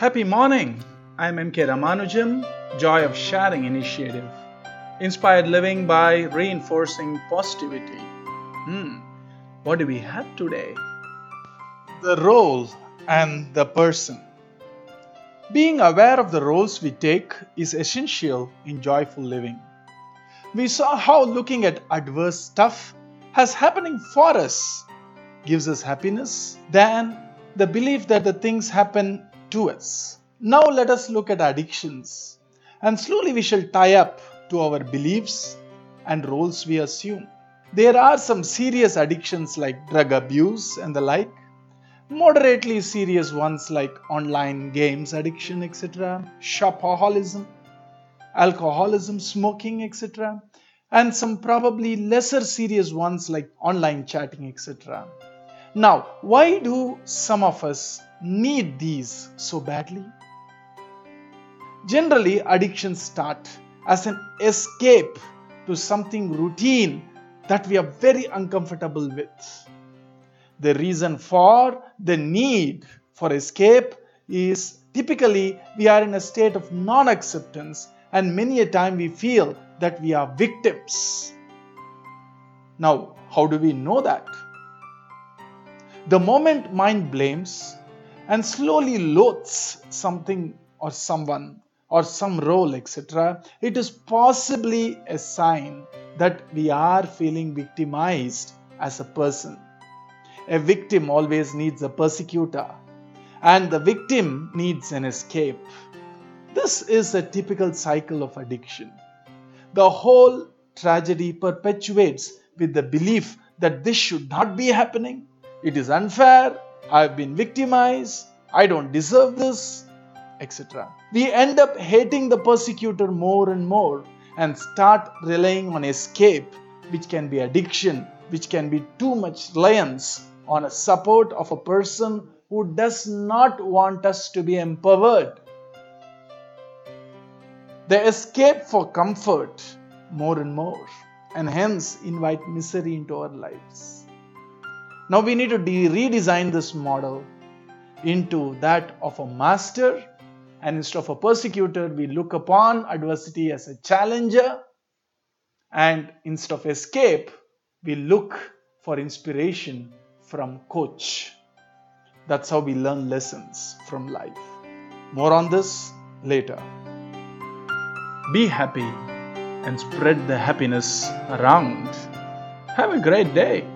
Happy morning! I'm MK Ramanujam, Joy of Sharing Initiative. Inspired living by reinforcing positivity. Hmm, what do we have today? The role and the person. Being aware of the roles we take is essential in joyful living. We saw how looking at adverse stuff as happening for us gives us happiness than the belief that the things happen to us. Now let us look at addictions and slowly we shall tie up to our beliefs and roles we assume. There are some serious addictions like drug abuse and the like, moderately serious ones like online games addiction, etc., shopaholism, alcoholism, smoking, etc., and some probably lesser serious ones like online chatting, etc. Now, why do some of us need these so badly? Generally, addictions start as an escape to something routine that we are very uncomfortable with. The reason for the need for escape is typically we are in a state of non acceptance, and many a time we feel that we are victims. Now, how do we know that? The moment mind blames and slowly loathes something or someone or some role, etc., it is possibly a sign that we are feeling victimized as a person. A victim always needs a persecutor, and the victim needs an escape. This is a typical cycle of addiction. The whole tragedy perpetuates with the belief that this should not be happening. It is unfair. I've been victimized. I don't deserve this, etc. We end up hating the persecutor more and more and start relying on escape, which can be addiction, which can be too much reliance on a support of a person who does not want us to be empowered. They escape for comfort more and more and hence invite misery into our lives. Now we need to de- redesign this model into that of a master and instead of a persecutor, we look upon adversity as a challenger and instead of escape, we look for inspiration from coach. That's how we learn lessons from life. More on this later. Be happy and spread the happiness around. Have a great day.